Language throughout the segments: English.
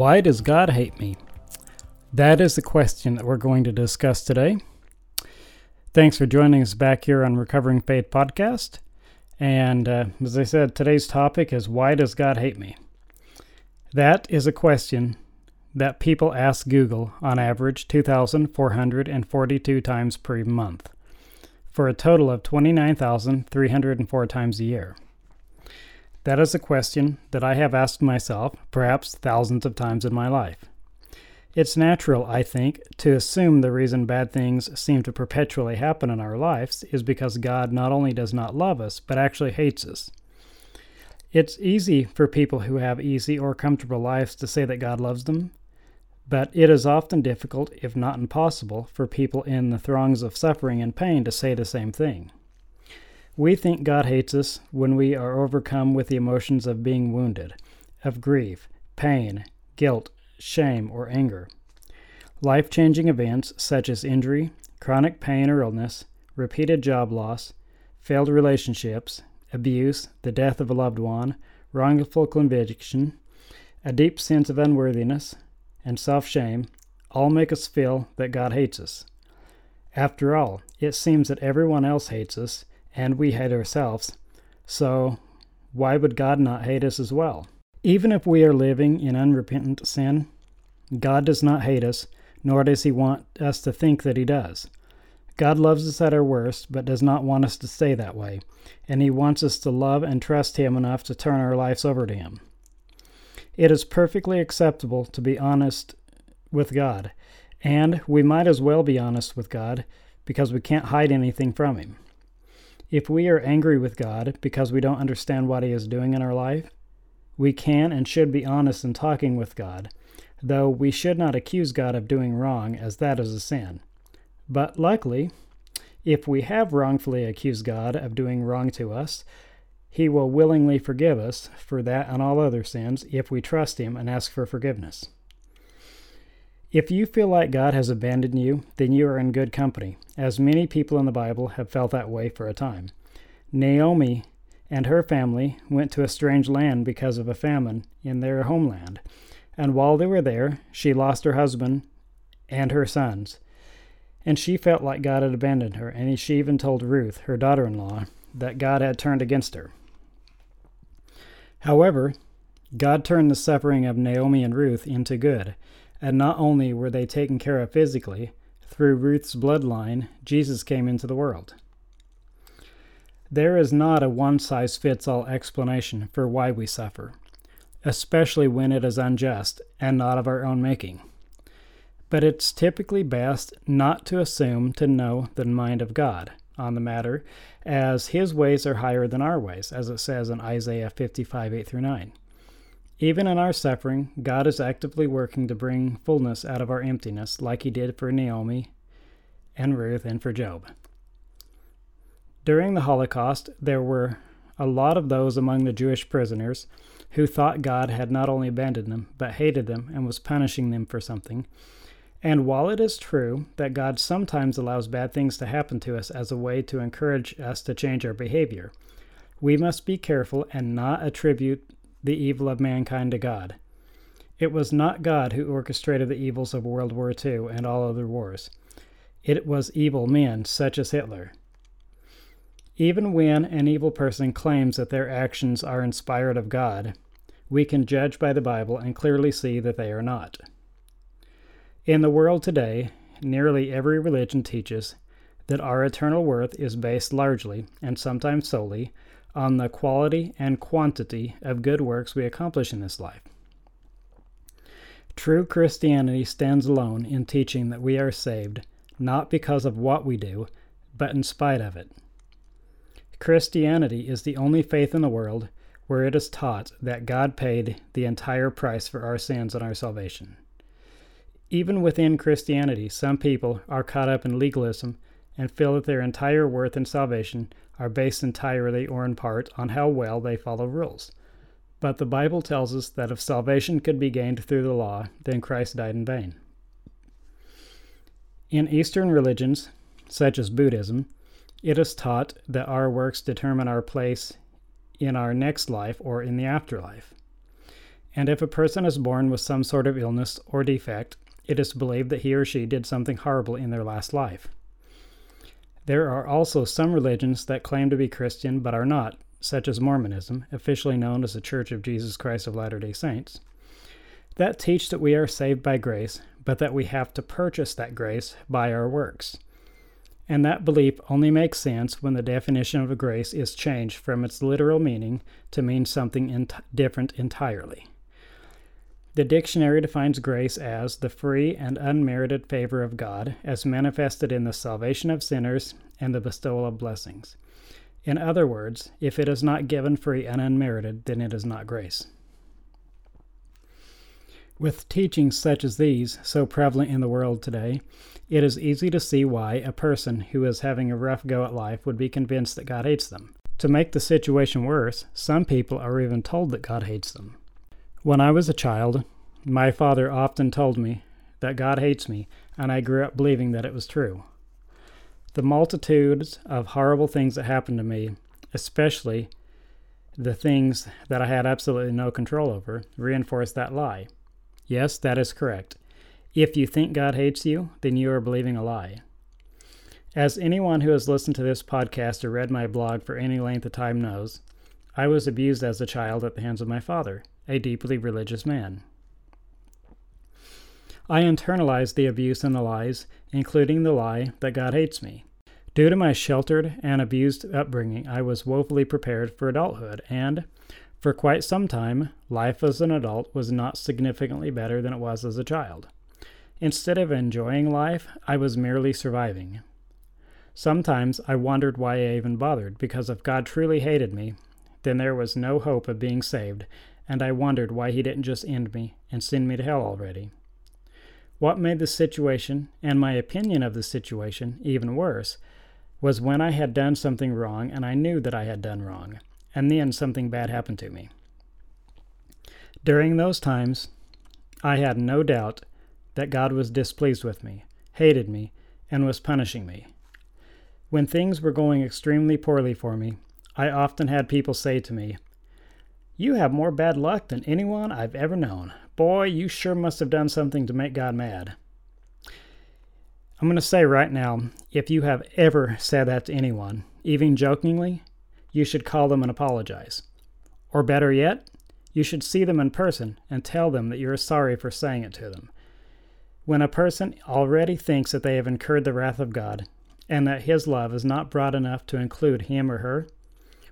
Why does God hate me? That is the question that we're going to discuss today. Thanks for joining us back here on Recovering Faith Podcast. And uh, as I said, today's topic is Why does God hate me? That is a question that people ask Google on average 2,442 times per month, for a total of 29,304 times a year. That is a question that I have asked myself perhaps thousands of times in my life. It's natural, I think, to assume the reason bad things seem to perpetually happen in our lives is because God not only does not love us, but actually hates us. It's easy for people who have easy or comfortable lives to say that God loves them, but it is often difficult, if not impossible, for people in the throngs of suffering and pain to say the same thing. We think God hates us when we are overcome with the emotions of being wounded, of grief, pain, guilt, shame, or anger. Life changing events such as injury, chronic pain or illness, repeated job loss, failed relationships, abuse, the death of a loved one, wrongful conviction, a deep sense of unworthiness, and self shame all make us feel that God hates us. After all, it seems that everyone else hates us and we hate ourselves. So, why would God not hate us as well? Even if we are living in unrepentant sin, God does not hate us, nor does He want us to think that He does. God loves us at our worst, but does not want us to stay that way, and He wants us to love and trust Him enough to turn our lives over to Him. It is perfectly acceptable to be honest with God, and we might as well be honest with God because we can't hide anything from Him. If we are angry with God because we don't understand what He is doing in our life, we can and should be honest in talking with God, though we should not accuse God of doing wrong, as that is a sin. But luckily, if we have wrongfully accused God of doing wrong to us, He will willingly forgive us for that and all other sins if we trust Him and ask for forgiveness. If you feel like God has abandoned you, then you are in good company, as many people in the Bible have felt that way for a time. Naomi and her family went to a strange land because of a famine in their homeland, and while they were there, she lost her husband and her sons. And she felt like God had abandoned her, and she even told Ruth, her daughter in law, that God had turned against her. However, God turned the suffering of Naomi and Ruth into good and not only were they taken care of physically, through Ruth's bloodline, Jesus came into the world. There is not a one size fits all explanation for why we suffer, especially when it is unjust and not of our own making. But it's typically best not to assume to know the mind of God on the matter, as his ways are higher than our ways, as it says in Isaiah 55 8 through 9. Even in our suffering, God is actively working to bring fullness out of our emptiness, like He did for Naomi and Ruth and for Job. During the Holocaust, there were a lot of those among the Jewish prisoners who thought God had not only abandoned them, but hated them and was punishing them for something. And while it is true that God sometimes allows bad things to happen to us as a way to encourage us to change our behavior, we must be careful and not attribute the evil of mankind to God. It was not God who orchestrated the evils of World War II and all other wars. It was evil men, such as Hitler. Even when an evil person claims that their actions are inspired of God, we can judge by the Bible and clearly see that they are not. In the world today, nearly every religion teaches that our eternal worth is based largely, and sometimes solely, on the quality and quantity of good works we accomplish in this life. True Christianity stands alone in teaching that we are saved not because of what we do, but in spite of it. Christianity is the only faith in the world where it is taught that God paid the entire price for our sins and our salvation. Even within Christianity, some people are caught up in legalism and feel that their entire worth and salvation are based entirely or in part on how well they follow rules. But the Bible tells us that if salvation could be gained through the law, then Christ died in vain. In Eastern religions, such as Buddhism, it is taught that our works determine our place in our next life or in the afterlife. And if a person is born with some sort of illness or defect, it is believed that he or she did something horrible in their last life. There are also some religions that claim to be Christian but are not, such as Mormonism, officially known as the Church of Jesus Christ of Latter day Saints, that teach that we are saved by grace, but that we have to purchase that grace by our works. And that belief only makes sense when the definition of a grace is changed from its literal meaning to mean something ent- different entirely. The dictionary defines grace as the free and unmerited favor of God, as manifested in the salvation of sinners and the bestowal of blessings. In other words, if it is not given free and unmerited, then it is not grace. With teachings such as these so prevalent in the world today, it is easy to see why a person who is having a rough go at life would be convinced that God hates them. To make the situation worse, some people are even told that God hates them. When I was a child, my father often told me that God hates me, and I grew up believing that it was true. The multitudes of horrible things that happened to me, especially the things that I had absolutely no control over, reinforced that lie. Yes, that is correct. If you think God hates you, then you are believing a lie. As anyone who has listened to this podcast or read my blog for any length of time knows, I was abused as a child at the hands of my father, a deeply religious man. I internalized the abuse and the lies, including the lie that God hates me. Due to my sheltered and abused upbringing, I was woefully prepared for adulthood, and for quite some time, life as an adult was not significantly better than it was as a child. Instead of enjoying life, I was merely surviving. Sometimes I wondered why I even bothered, because if God truly hated me, then there was no hope of being saved, and I wondered why He didn't just end me and send me to hell already. What made the situation, and my opinion of the situation, even worse was when I had done something wrong and I knew that I had done wrong, and then something bad happened to me. During those times, I had no doubt that God was displeased with me, hated me, and was punishing me. When things were going extremely poorly for me, I often had people say to me, You have more bad luck than anyone I've ever known, Boy, you sure must have done something to make God mad. I'm going to say right now if you have ever said that to anyone, even jokingly, you should call them and apologize. Or better yet, you should see them in person and tell them that you are sorry for saying it to them. When a person already thinks that they have incurred the wrath of God and that His love is not broad enough to include him or her,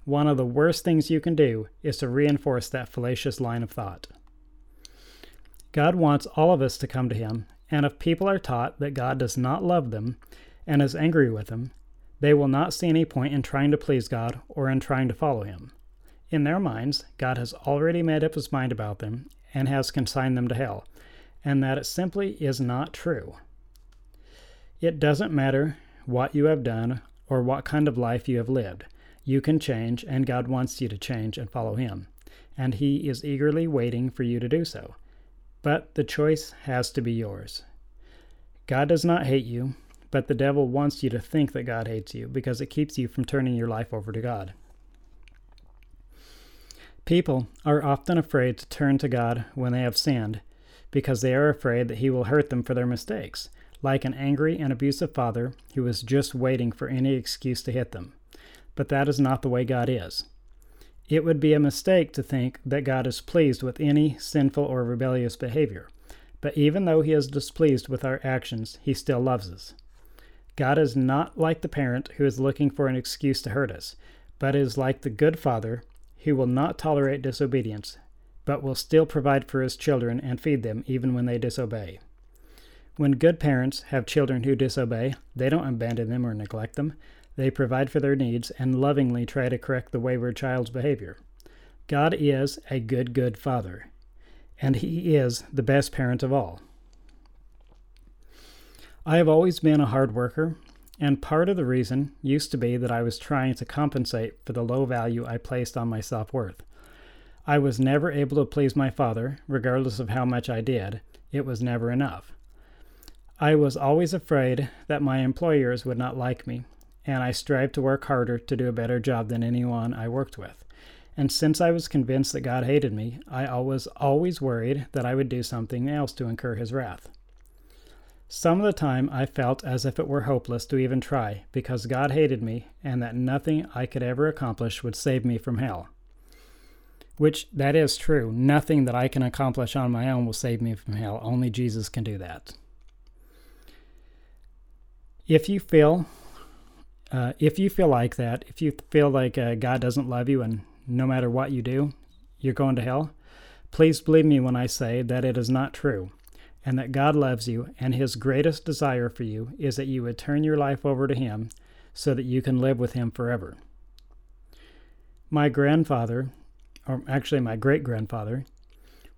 one of the worst things you can do is to reinforce that fallacious line of thought. God wants all of us to come to Him, and if people are taught that God does not love them and is angry with them, they will not see any point in trying to please God or in trying to follow Him. In their minds, God has already made up His mind about them and has consigned them to hell, and that it simply is not true. It doesn't matter what you have done or what kind of life you have lived. You can change, and God wants you to change and follow Him, and He is eagerly waiting for you to do so. But the choice has to be yours. God does not hate you, but the devil wants you to think that God hates you because it keeps you from turning your life over to God. People are often afraid to turn to God when they have sinned because they are afraid that He will hurt them for their mistakes, like an angry and abusive father who is just waiting for any excuse to hit them. But that is not the way God is. It would be a mistake to think that God is pleased with any sinful or rebellious behavior. But even though He is displeased with our actions, He still loves us. God is not like the parent who is looking for an excuse to hurt us, but is like the good father who will not tolerate disobedience, but will still provide for his children and feed them even when they disobey. When good parents have children who disobey, they don't abandon them or neglect them. They provide for their needs and lovingly try to correct the wayward child's behavior. God is a good, good father, and He is the best parent of all. I have always been a hard worker, and part of the reason used to be that I was trying to compensate for the low value I placed on my self worth. I was never able to please my father, regardless of how much I did, it was never enough. I was always afraid that my employers would not like me, and I strived to work harder to do a better job than anyone I worked with. And since I was convinced that God hated me, I was always worried that I would do something else to incur his wrath. Some of the time I felt as if it were hopeless to even try, because God hated me and that nothing I could ever accomplish would save me from hell. Which, that is true. Nothing that I can accomplish on my own will save me from hell. Only Jesus can do that. If you feel, uh, if you feel like that, if you feel like uh, God doesn't love you and no matter what you do, you're going to hell, please believe me when I say that it is not true and that God loves you, and His greatest desire for you is that you would turn your life over to Him so that you can live with Him forever. My grandfather, or actually my great grandfather,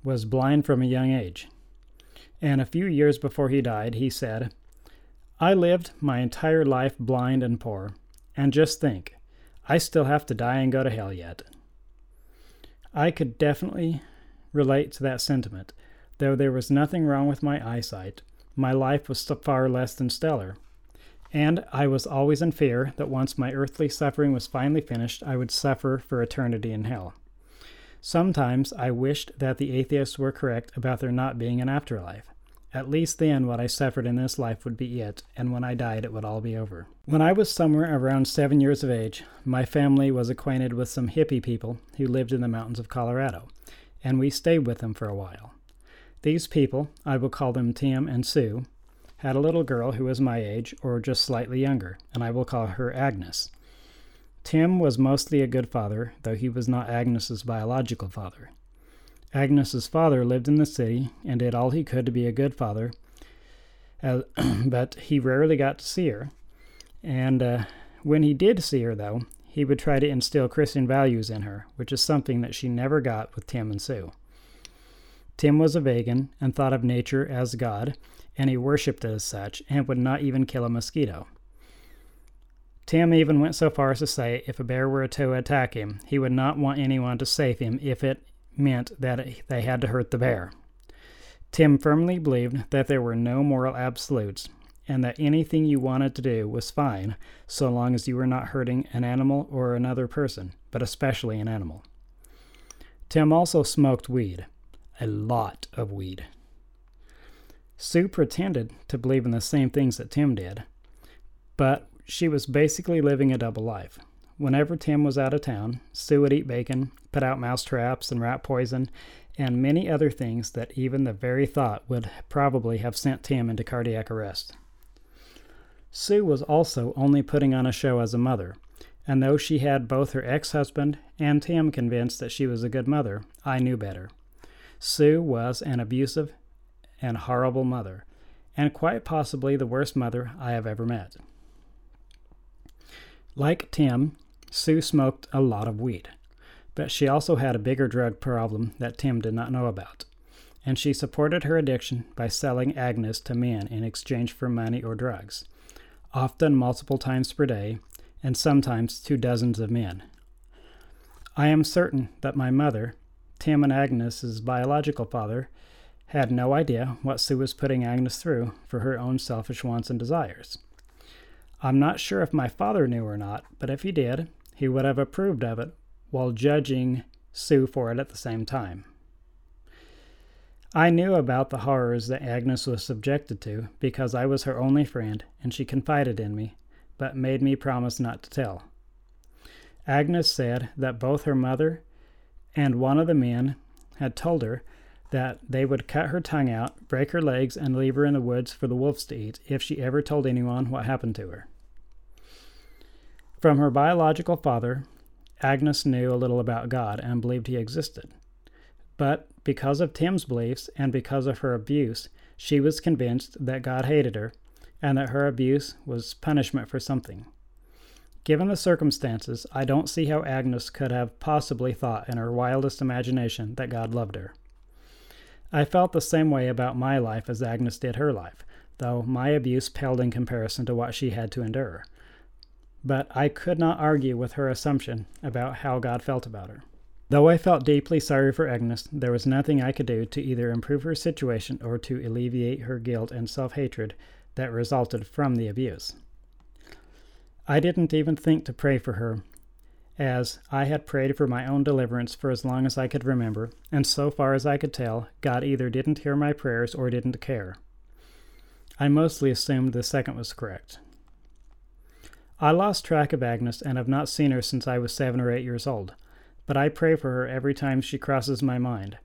was blind from a young age. And a few years before he died, he said, I lived my entire life blind and poor, and just think, I still have to die and go to hell yet. I could definitely relate to that sentiment Though there was nothing wrong with my eyesight, my life was far less than stellar. And I was always in fear that once my earthly suffering was finally finished, I would suffer for eternity in hell. Sometimes I wished that the atheists were correct about there not being an afterlife. At least then what I suffered in this life would be it, and when I died it would all be over. When I was somewhere around seven years of age, my family was acquainted with some hippie people who lived in the mountains of Colorado, and we stayed with them for a while. These people, I will call them Tim and Sue, had a little girl who was my age or just slightly younger, and I will call her Agnes. Tim was mostly a good father, though he was not Agnes's biological father. Agnes's father lived in the city and did all he could to be a good father, uh, but he rarely got to see her. And uh, when he did see her, though, he would try to instill Christian values in her, which is something that she never got with Tim and Sue. Tim was a vegan and thought of nature as God, and he worshipped it as such and would not even kill a mosquito. Tim even went so far as to say if a bear were to attack him, he would not want anyone to save him if it meant that they had to hurt the bear. Tim firmly believed that there were no moral absolutes and that anything you wanted to do was fine so long as you were not hurting an animal or another person, but especially an animal. Tim also smoked weed a lot of weed. Sue pretended to believe in the same things that Tim did, but she was basically living a double life. Whenever Tim was out of town, Sue would eat bacon, put out mouse traps and rat poison, and many other things that even the very thought would probably have sent Tim into cardiac arrest. Sue was also only putting on a show as a mother, and though she had both her ex husband and Tim convinced that she was a good mother, I knew better. Sue was an abusive and horrible mother, and quite possibly the worst mother I have ever met. Like Tim, Sue smoked a lot of weed, but she also had a bigger drug problem that Tim did not know about, and she supported her addiction by selling Agnes to men in exchange for money or drugs, often multiple times per day, and sometimes to dozens of men. I am certain that my mother, Tim and Agnes's biological father had no idea what Sue was putting Agnes through for her own selfish wants and desires. I'm not sure if my father knew or not, but if he did, he would have approved of it while judging Sue for it at the same time. I knew about the horrors that Agnes was subjected to because I was her only friend and she confided in me, but made me promise not to tell. Agnes said that both her mother and one of the men had told her that they would cut her tongue out, break her legs, and leave her in the woods for the wolves to eat if she ever told anyone what happened to her. From her biological father, Agnes knew a little about God and believed he existed. But because of Tim's beliefs and because of her abuse, she was convinced that God hated her and that her abuse was punishment for something. Given the circumstances, I don't see how Agnes could have possibly thought in her wildest imagination that God loved her. I felt the same way about my life as Agnes did her life, though my abuse paled in comparison to what she had to endure. But I could not argue with her assumption about how God felt about her. Though I felt deeply sorry for Agnes, there was nothing I could do to either improve her situation or to alleviate her guilt and self hatred that resulted from the abuse. I didn't even think to pray for her, as I had prayed for my own deliverance for as long as I could remember, and so far as I could tell, God either didn't hear my prayers or didn't care. I mostly assumed the second was correct. I lost track of Agnes and have not seen her since I was seven or eight years old but I pray for her every time she crosses my mind.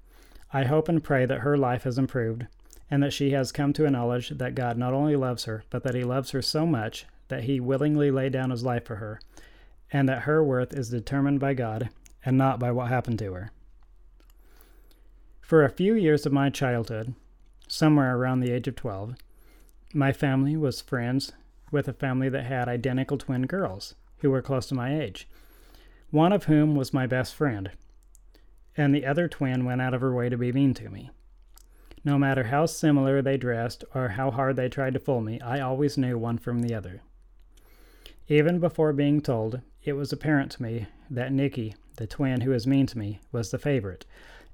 I hope and pray that her life has improved, and that she has come to a knowledge that God not only loves her, but that He loves her so much that He willingly laid down His life for her, and that her worth is determined by God and not by what happened to her. For a few years of my childhood, somewhere around the age of 12, my family was friends with a family that had identical twin girls who were close to my age one of whom was my best friend, and the other twin went out of her way to be mean to me. No matter how similar they dressed or how hard they tried to fool me, I always knew one from the other. Even before being told, it was apparent to me that Nikki, the twin who was mean to me, was the favorite,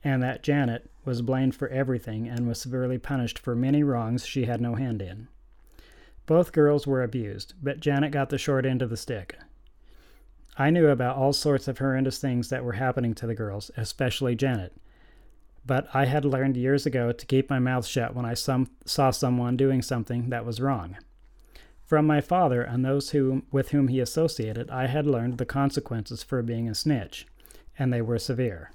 and that Janet was blamed for everything and was severely punished for many wrongs she had no hand in. Both girls were abused, but Janet got the short end of the stick. I knew about all sorts of horrendous things that were happening to the girls, especially Janet. But I had learned years ago to keep my mouth shut when I some, saw someone doing something that was wrong. From my father and those who, with whom he associated, I had learned the consequences for being a snitch, and they were severe.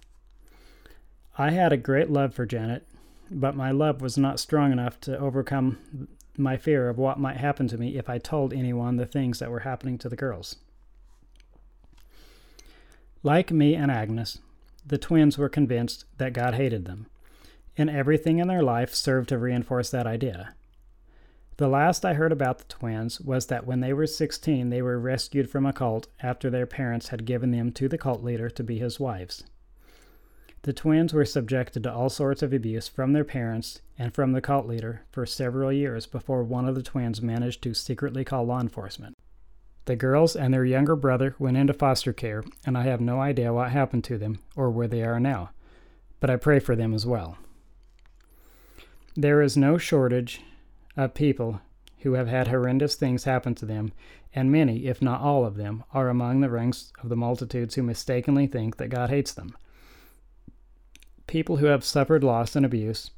I had a great love for Janet, but my love was not strong enough to overcome my fear of what might happen to me if I told anyone the things that were happening to the girls. Like me and Agnes, the twins were convinced that God hated them, and everything in their life served to reinforce that idea. The last I heard about the twins was that when they were 16, they were rescued from a cult after their parents had given them to the cult leader to be his wives. The twins were subjected to all sorts of abuse from their parents and from the cult leader for several years before one of the twins managed to secretly call law enforcement. The girls and their younger brother went into foster care, and I have no idea what happened to them or where they are now, but I pray for them as well. There is no shortage of people who have had horrendous things happen to them, and many, if not all of them, are among the ranks of the multitudes who mistakenly think that God hates them. People who have suffered loss and abuse,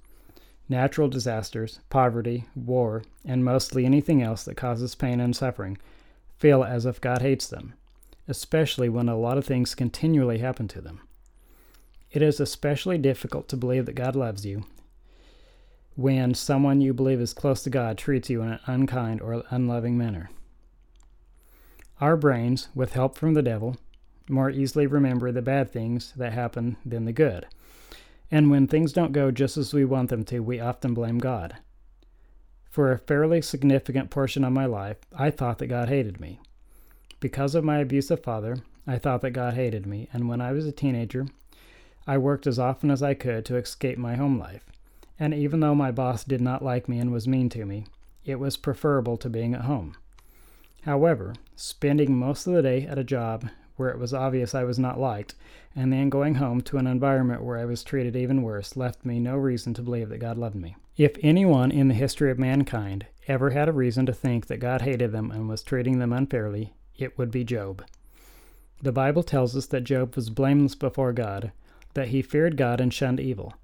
natural disasters, poverty, war, and mostly anything else that causes pain and suffering feel as if God hates them, especially when a lot of things continually happen to them. It is especially difficult to believe that God loves you when someone you believe is close to God treats you in an unkind or unloving manner. Our brains, with help from the devil, more easily remember the bad things that happen than the good. And when things don't go just as we want them to, we often blame God. For a fairly significant portion of my life, I thought that God hated me. Because of my abusive father, I thought that God hated me, and when I was a teenager, I worked as often as I could to escape my home life. And even though my boss did not like me and was mean to me, it was preferable to being at home. However, spending most of the day at a job where it was obvious I was not liked, and then going home to an environment where I was treated even worse left me no reason to believe that God loved me. If anyone in the history of mankind ever had a reason to think that God hated them and was treating them unfairly, it would be Job. The Bible tells us that Job was blameless before God, that he feared God and shunned evil.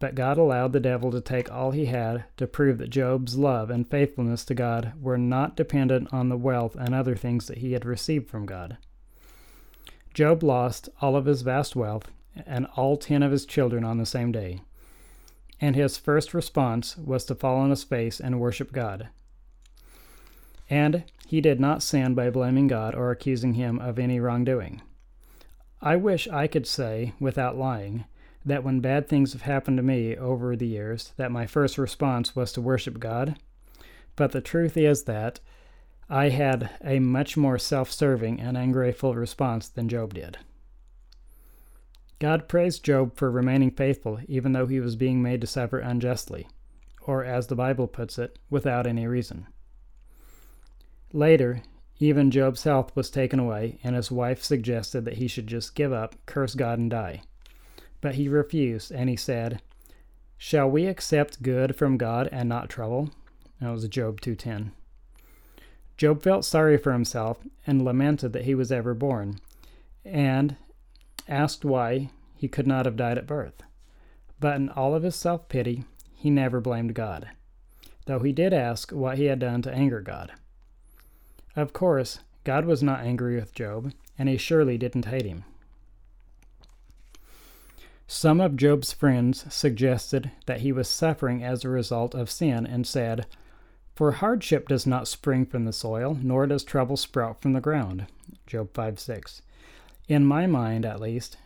But God allowed the devil to take all he had to prove that Job's love and faithfulness to God were not dependent on the wealth and other things that he had received from God. Job lost all of his vast wealth and all ten of his children on the same day and his first response was to fall on his face and worship God. And he did not sin by blaming God or accusing him of any wrongdoing. I wish I could say, without lying, that when bad things have happened to me over the years, that my first response was to worship God. But the truth is that I had a much more self serving and ungrateful response than Job did. God praised Job for remaining faithful even though he was being made to suffer unjustly, or as the Bible puts it, without any reason. Later, even Job's health was taken away, and his wife suggested that he should just give up, curse God, and die. But he refused, and he said, Shall we accept good from God and not trouble? That was Job 2:10. Job felt sorry for himself and lamented that he was ever born, and asked why he could not have died at birth. But in all of his self pity, he never blamed God, though he did ask what he had done to anger God. Of course, God was not angry with Job, and he surely didn't hate him. Some of Job's friends suggested that he was suffering as a result of sin and said, For hardship does not spring from the soil, nor does trouble sprout from the ground. Job 5 6. In my mind, at least,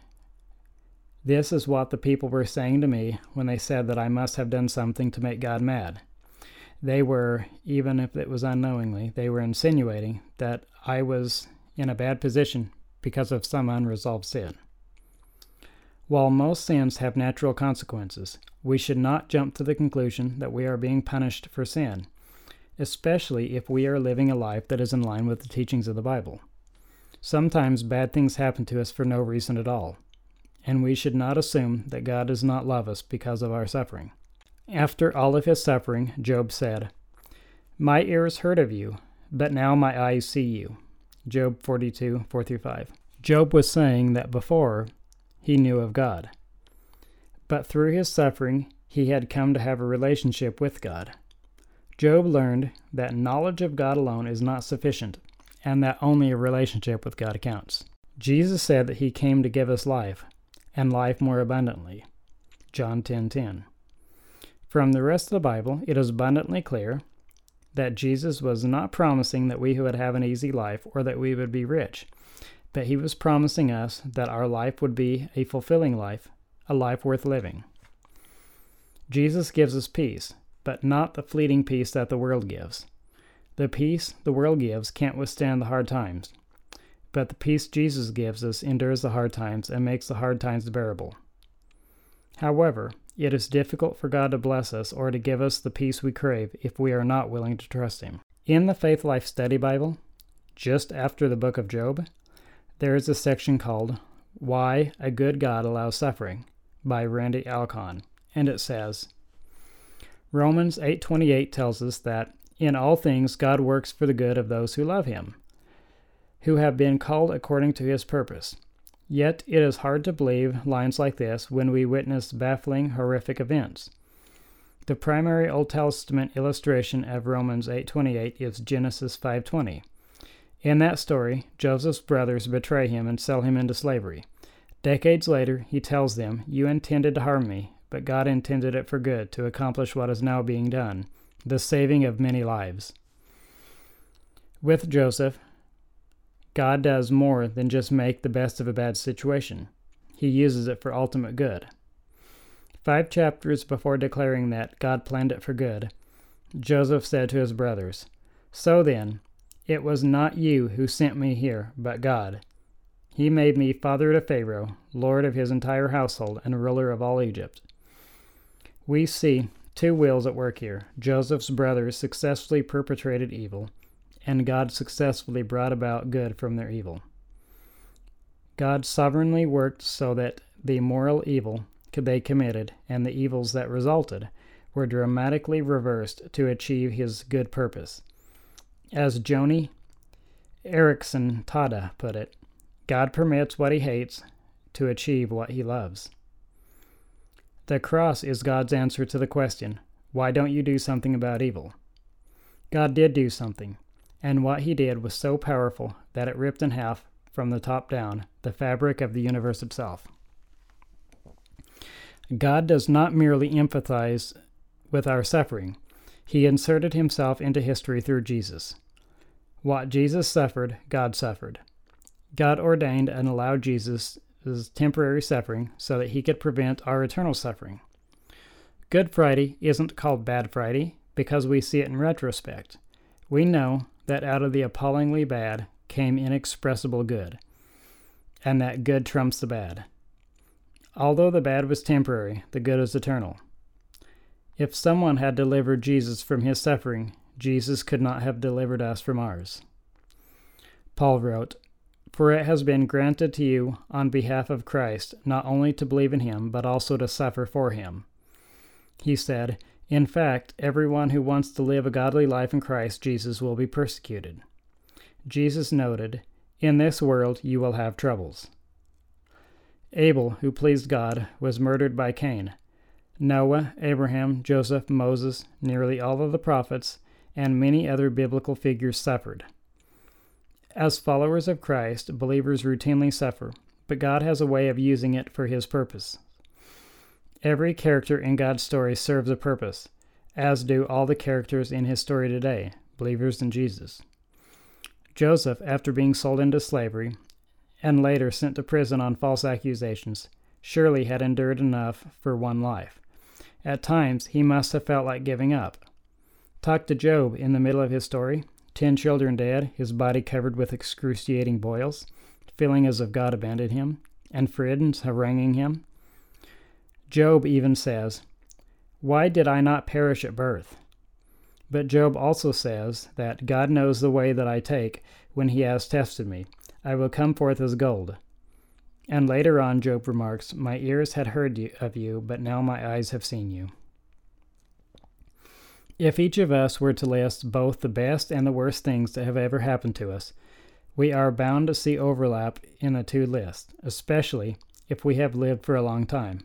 this is what the people were saying to me when they said that I must have done something to make God mad they were, even if it was unknowingly, they were insinuating that I was in a bad position because of some unresolved sin. While most sins have natural consequences, we should not jump to the conclusion that we are being punished for sin, especially if we are living a life that is in line with the teachings of the Bible. Sometimes bad things happen to us for no reason at all, and we should not assume that God does not love us because of our suffering. After all of his suffering, Job said, My ears heard of you, but now my eyes see you. Job 42, 4 through 5. Job was saying that before he knew of God. But through his suffering, he had come to have a relationship with God. Job learned that knowledge of God alone is not sufficient, and that only a relationship with God counts. Jesus said that he came to give us life, and life more abundantly. John 10:10. 10, 10. From the rest of the Bible, it is abundantly clear that Jesus was not promising that we would have an easy life or that we would be rich, but he was promising us that our life would be a fulfilling life, a life worth living. Jesus gives us peace, but not the fleeting peace that the world gives. The peace the world gives can't withstand the hard times, but the peace Jesus gives us endures the hard times and makes the hard times bearable. However, it is difficult for God to bless us or to give us the peace we crave if we are not willing to trust Him. In the Faith Life Study Bible, just after the book of Job, there is a section called Why a Good God Allows Suffering by Randy Alcorn, and it says, Romans 8:28 tells us that in all things God works for the good of those who love him, who have been called according to his purpose. Yet it is hard to believe lines like this when we witness baffling, horrific events. The primary Old Testament illustration of Romans 8:28 is Genesis 5:20. In that story, Joseph's brothers betray him and sell him into slavery. Decades later, he tells them, "You intended to harm me, but God intended it for good to accomplish what is now being done, the saving of many lives." With Joseph, God does more than just make the best of a bad situation. He uses it for ultimate good. Five chapters before declaring that God planned it for good, Joseph said to his brothers, So then, it was not you who sent me here, but God. He made me father to Pharaoh, lord of his entire household, and ruler of all Egypt. We see two wills at work here. Joseph's brothers successfully perpetrated evil, and God successfully brought about good from their evil. God sovereignly worked so that the moral evil they committed and the evils that resulted were dramatically reversed to achieve his good purpose. As Joni Eareckson Tada put it, God permits what he hates to achieve what he loves. The cross is God's answer to the question, why don't you do something about evil? God did do something and what he did was so powerful that it ripped in half, from the top down, the fabric of the universe itself. God does not merely empathize with our suffering, he inserted himself into history through Jesus. What Jesus suffered, God suffered. God ordained and allowed Jesus' temporary suffering so that he could prevent our eternal suffering. Good Friday isn't called Bad Friday because we see it in retrospect. We know that out of the appallingly bad came inexpressible good, and that good trumps the bad. Although the bad was temporary, the good is eternal. If someone had delivered Jesus from his suffering, Jesus could not have delivered us from ours. Paul wrote, For it has been granted to you on behalf of Christ not only to believe in him, but also to suffer for him. He said, In fact, everyone who wants to live a godly life in Christ Jesus will be persecuted. Jesus noted, In this world you will have troubles. Abel, who pleased God, was murdered by Cain. Noah, Abraham, Joseph, Moses, nearly all of the prophets, and many other biblical figures suffered. As followers of Christ, believers routinely suffer, but God has a way of using it for His purpose. Every character in God's story serves a purpose, as do all the characters in His story today, believers in Jesus. Joseph, after being sold into slavery and later sent to prison on false accusations, surely had endured enough for one life. At times, he must have felt like giving up. Talk to Job in the middle of his story. Ten children dead, his body covered with excruciating boils, feeling as if God abandoned him, and friends haranguing him. Job even says, Why did I not perish at birth? But Job also says that God knows the way that I take when he has tested me. I will come forth as gold. And later on, Job remarks, My ears had heard of you, but now my eyes have seen you. If each of us were to list both the best and the worst things that have ever happened to us, we are bound to see overlap in the two lists, especially if we have lived for a long time.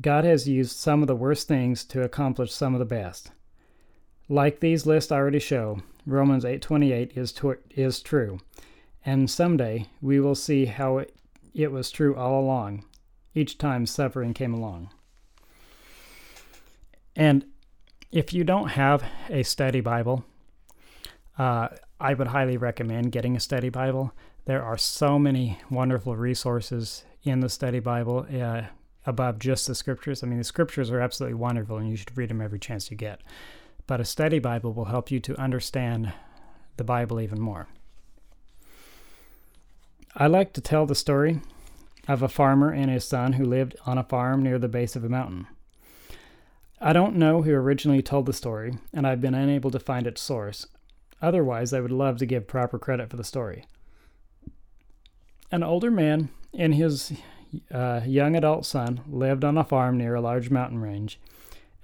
God has used some of the worst things to accomplish some of the best. Like these lists already show, Romans 8:28 is is true, and someday we will see how it it was true all along, each time suffering came along. And if you don't have a study Bible, uh, I would highly recommend getting a study Bible. There are so many wonderful resources in the study Bible uh, above just the scriptures. I mean, the scriptures are absolutely wonderful, and you should read them every chance you get. But a study Bible will help you to understand the Bible even more. I like to tell the story of a farmer and his son who lived on a farm near the base of a mountain. I don't know who originally told the story, and I've been unable to find its source. Otherwise, I would love to give proper credit for the story. An older man and his uh, young adult son lived on a farm near a large mountain range,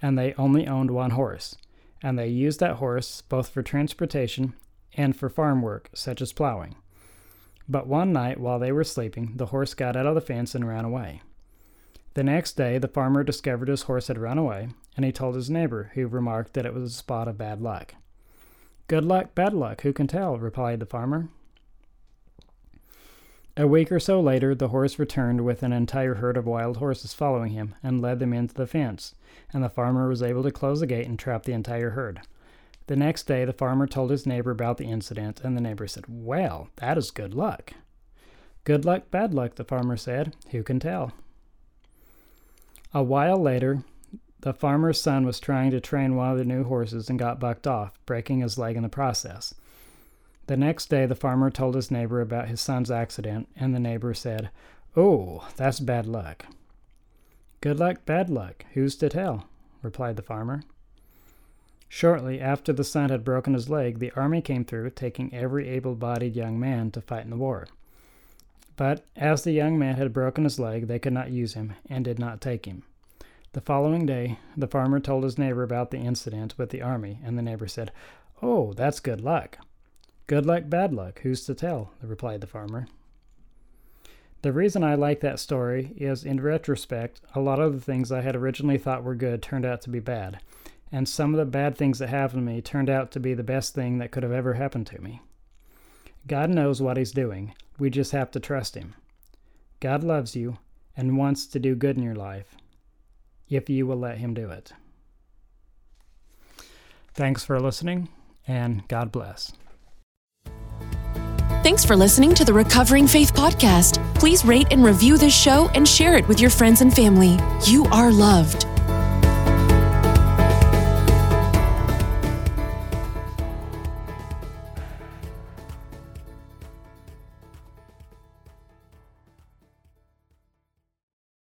and they only owned one horse, and they used that horse both for transportation and for farm work, such as plowing. But one night, while they were sleeping, the horse got out of the fence and ran away. The next day, the farmer discovered his horse had run away, and he told his neighbor, who remarked that it was a spot of bad luck. Good luck, bad luck, who can tell? replied the farmer. A week or so later, the horse returned with an entire herd of wild horses following him and led them into the fence, and the farmer was able to close the gate and trap the entire herd. The next day, the farmer told his neighbor about the incident, and the neighbor said, Well, that is good luck. Good luck, bad luck, the farmer said. Who can tell? A while later, the farmer's son was trying to train one of the new horses and got bucked off, breaking his leg in the process. The next day, the farmer told his neighbor about his son's accident, and the neighbor said, Oh, that's bad luck. Good luck, bad luck. Who's to tell? replied the farmer. Shortly after the son had broken his leg, the army came through, taking every able bodied young man to fight in the war. But as the young man had broken his leg, they could not use him, and did not take him. The following day, the farmer told his neighbor about the incident with the army, and the neighbor said, Oh, that's good luck. Good luck, bad luck, who's to tell? replied the farmer. The reason I like that story is, in retrospect, a lot of the things I had originally thought were good turned out to be bad and some of the bad things that happened to me turned out to be the best thing that could have ever happened to me. God knows what He's doing. We just have to trust Him. God loves you and wants to do good in your life if you will let Him do it. Thanks for listening, and God bless. Thanks for listening to the Recovering Faith Podcast. Please rate and review this show and share it with your friends and family. You are loved.